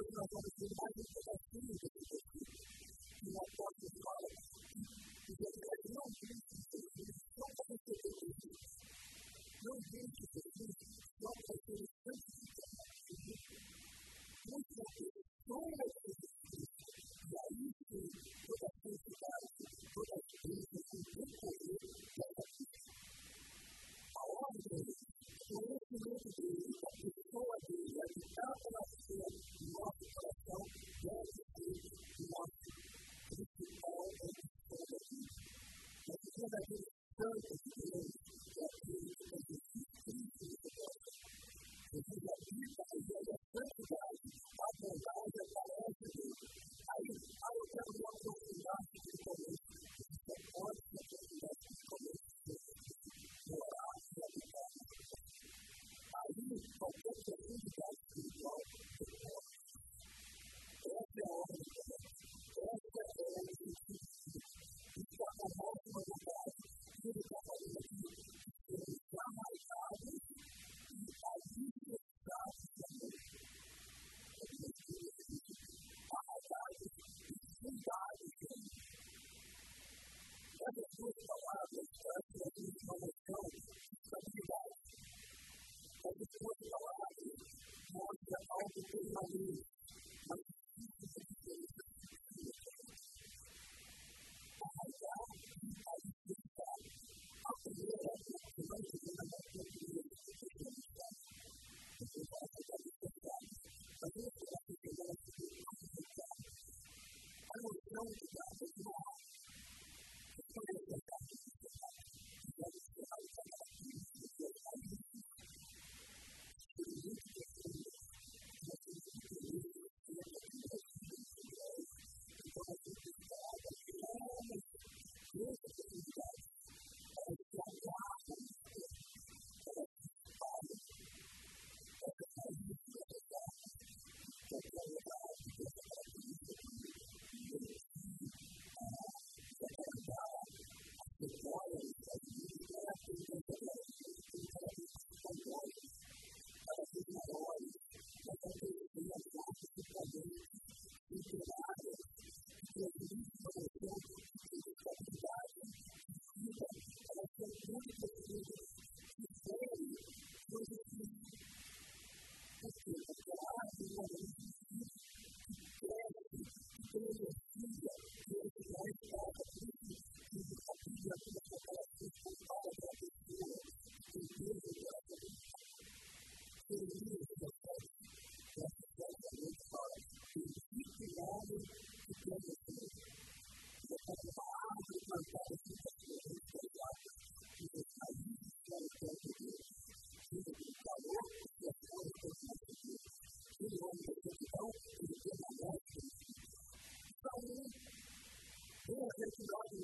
的时候，我们就在心里。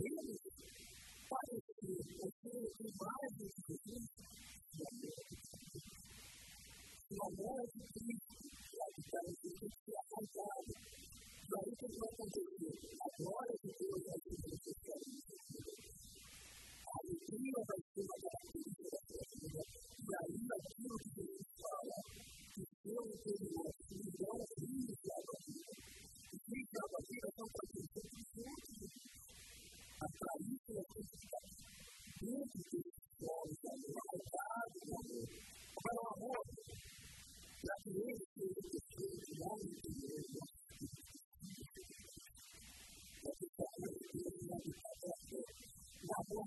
Jesus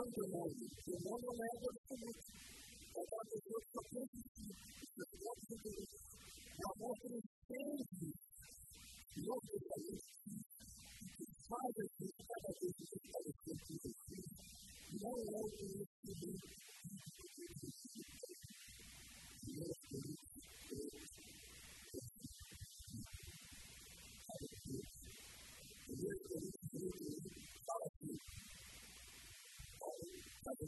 quanto noi, se non lo metto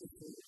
Thank you.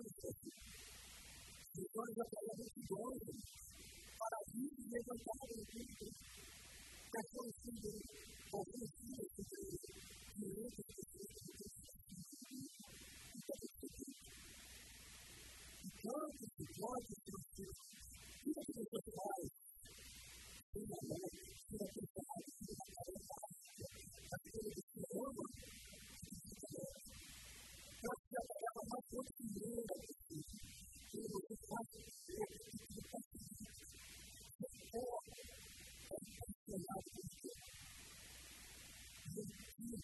coisas. Depois da gente de Deus, para vir levantar o espírito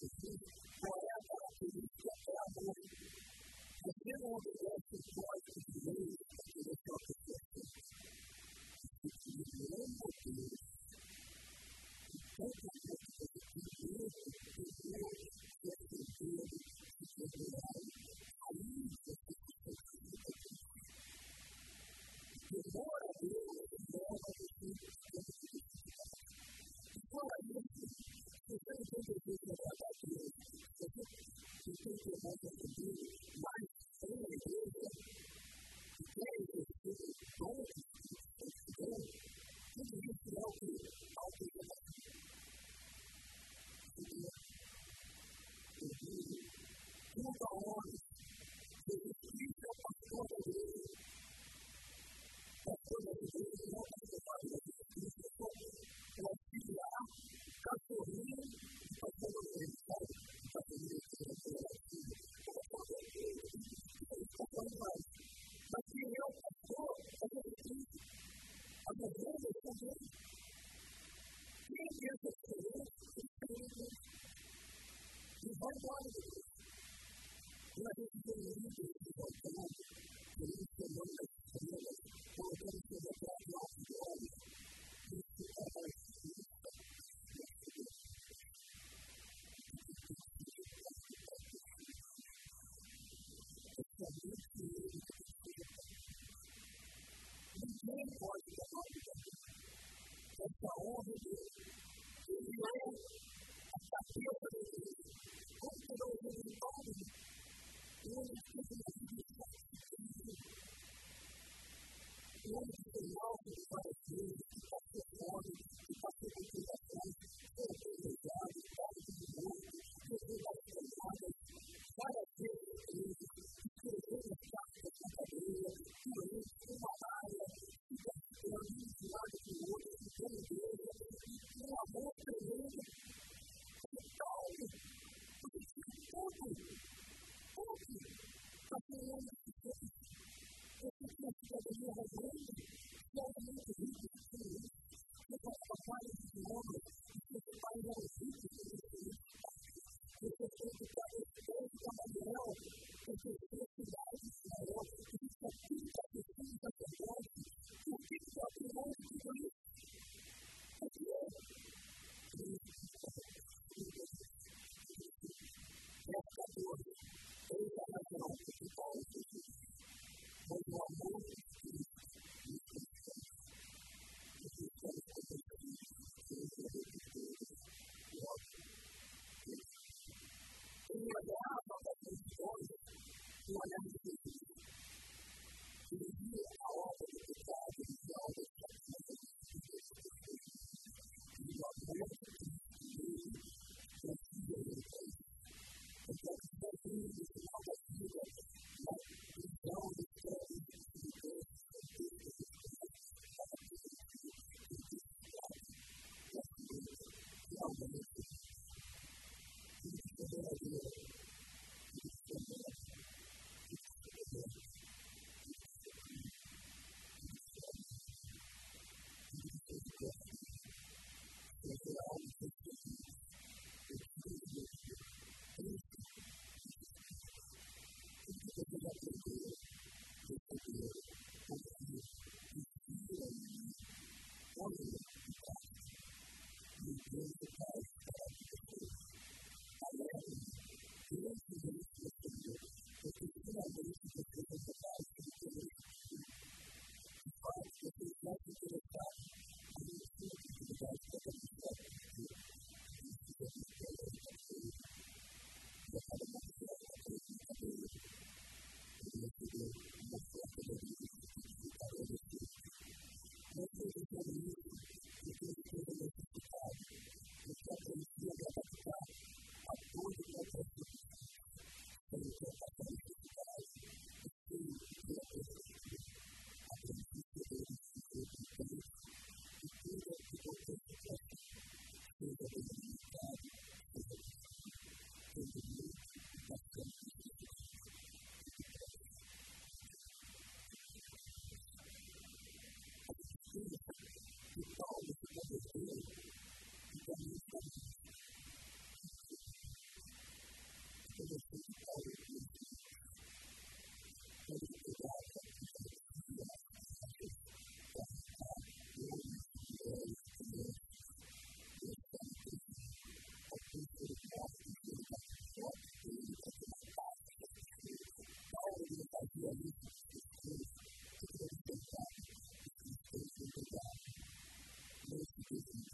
to morning. see truth in you.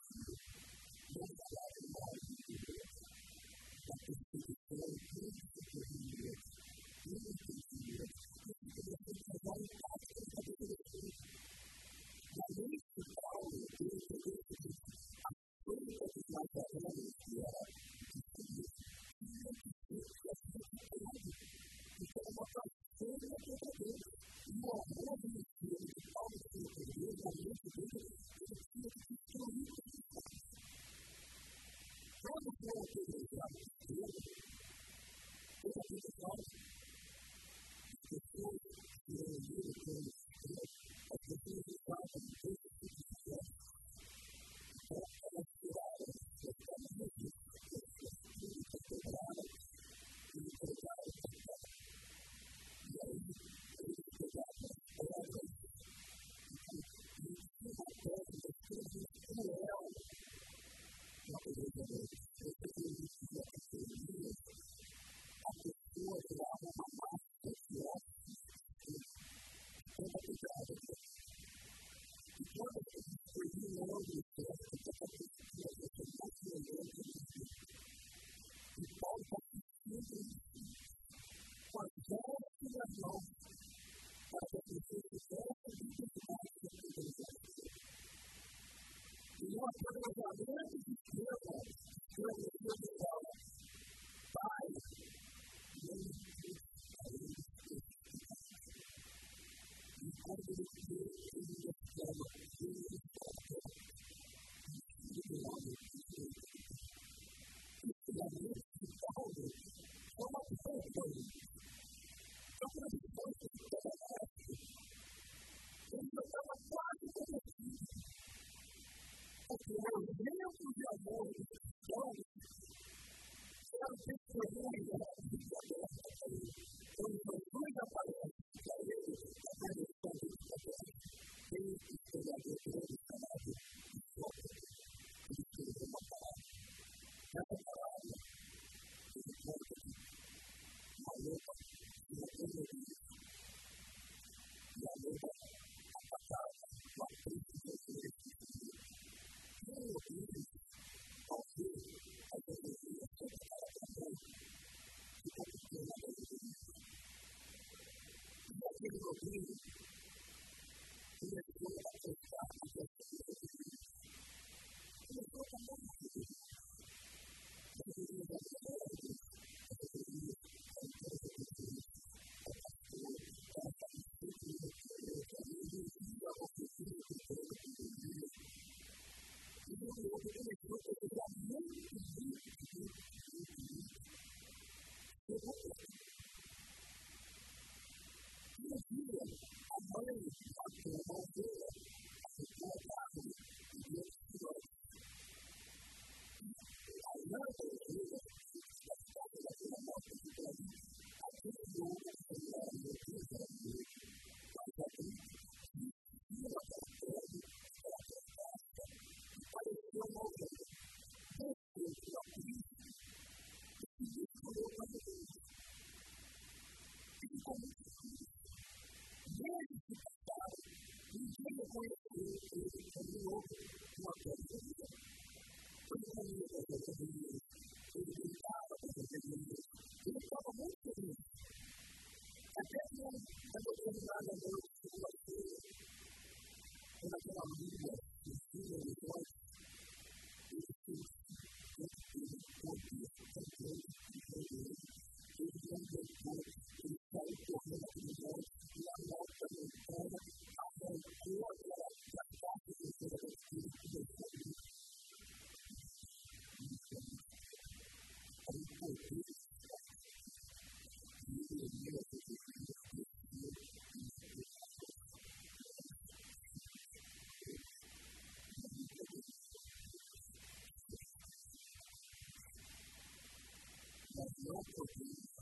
word obedience não podemos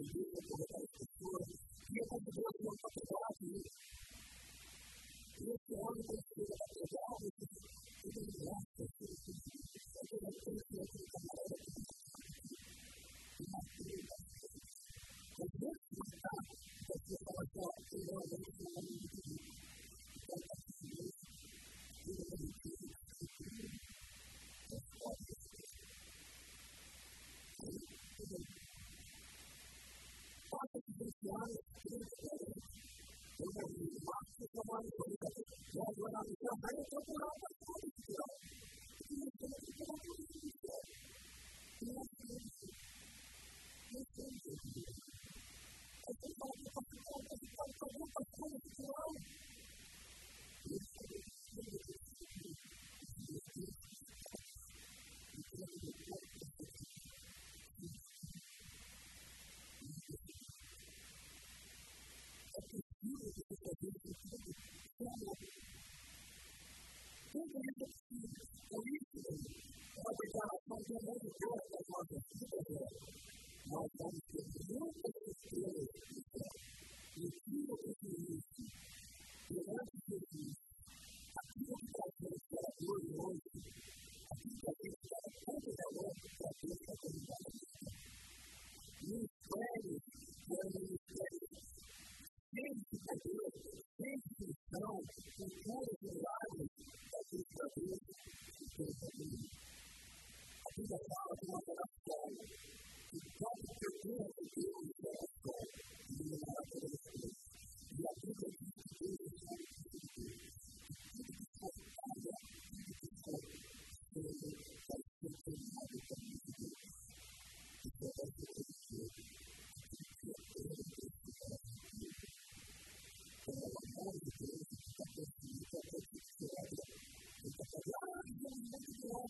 the Thank you. can make it work like our computer did. My son said, you don't make it scary, he said. Your people is your youth. Your answer is youth. I feel like I could have said that word loyalty. I think I could have said that word that word that did something about it. You pray, pray, pray. Change the world. Change the sound. Change the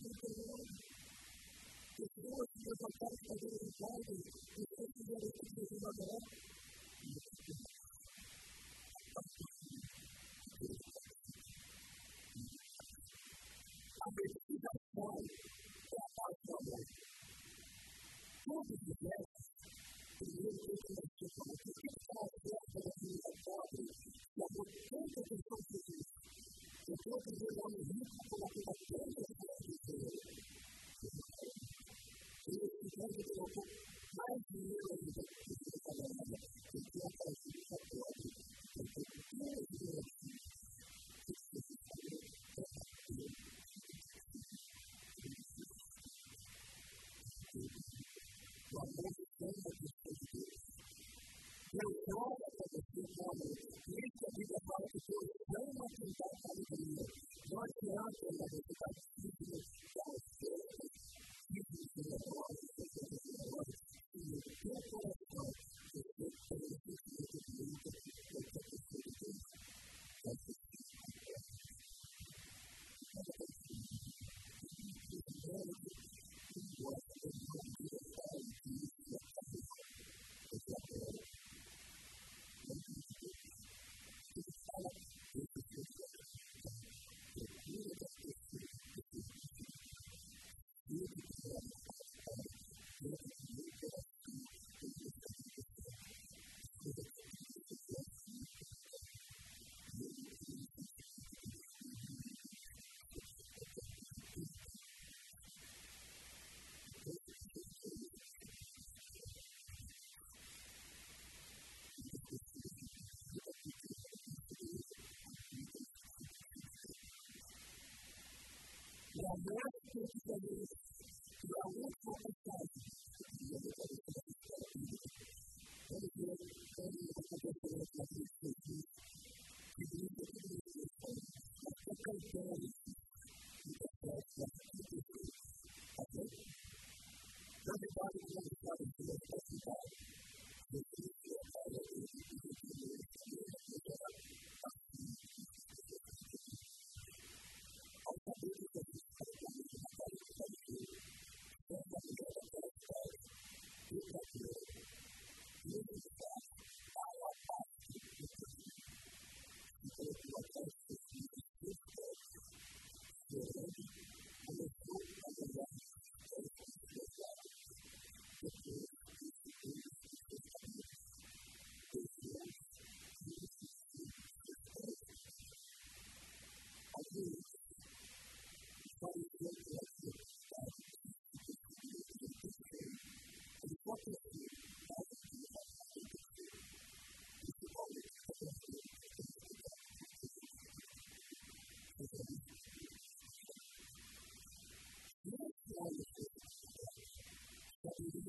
vou pessoas que levantaram os poderes de Paulo e que Nazaré. A verificação é a do amor. Todos os gestos, primeiro Deus começou a falar, por que a que a जानकारी के लिए बहुत प्रयास किया जा सकता है Gracias.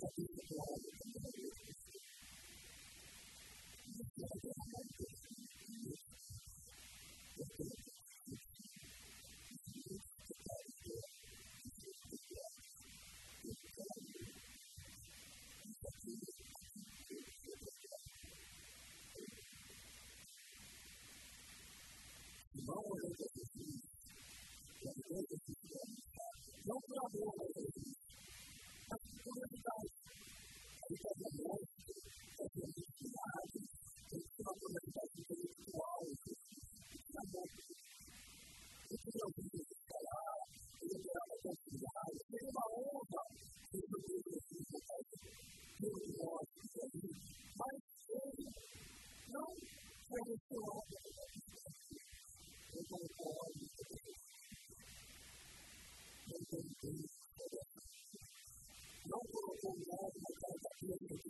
ことを that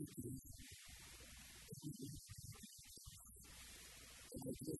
Thank you.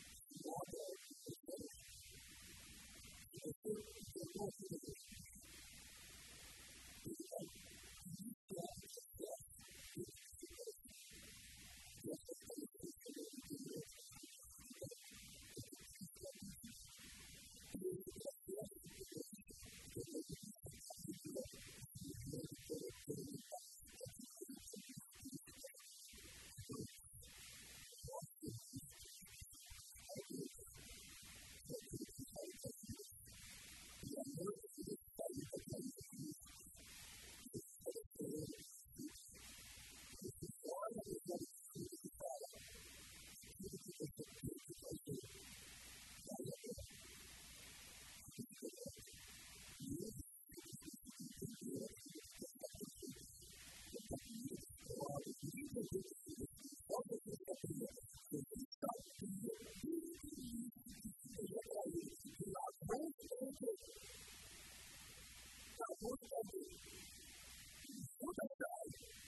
was that guy.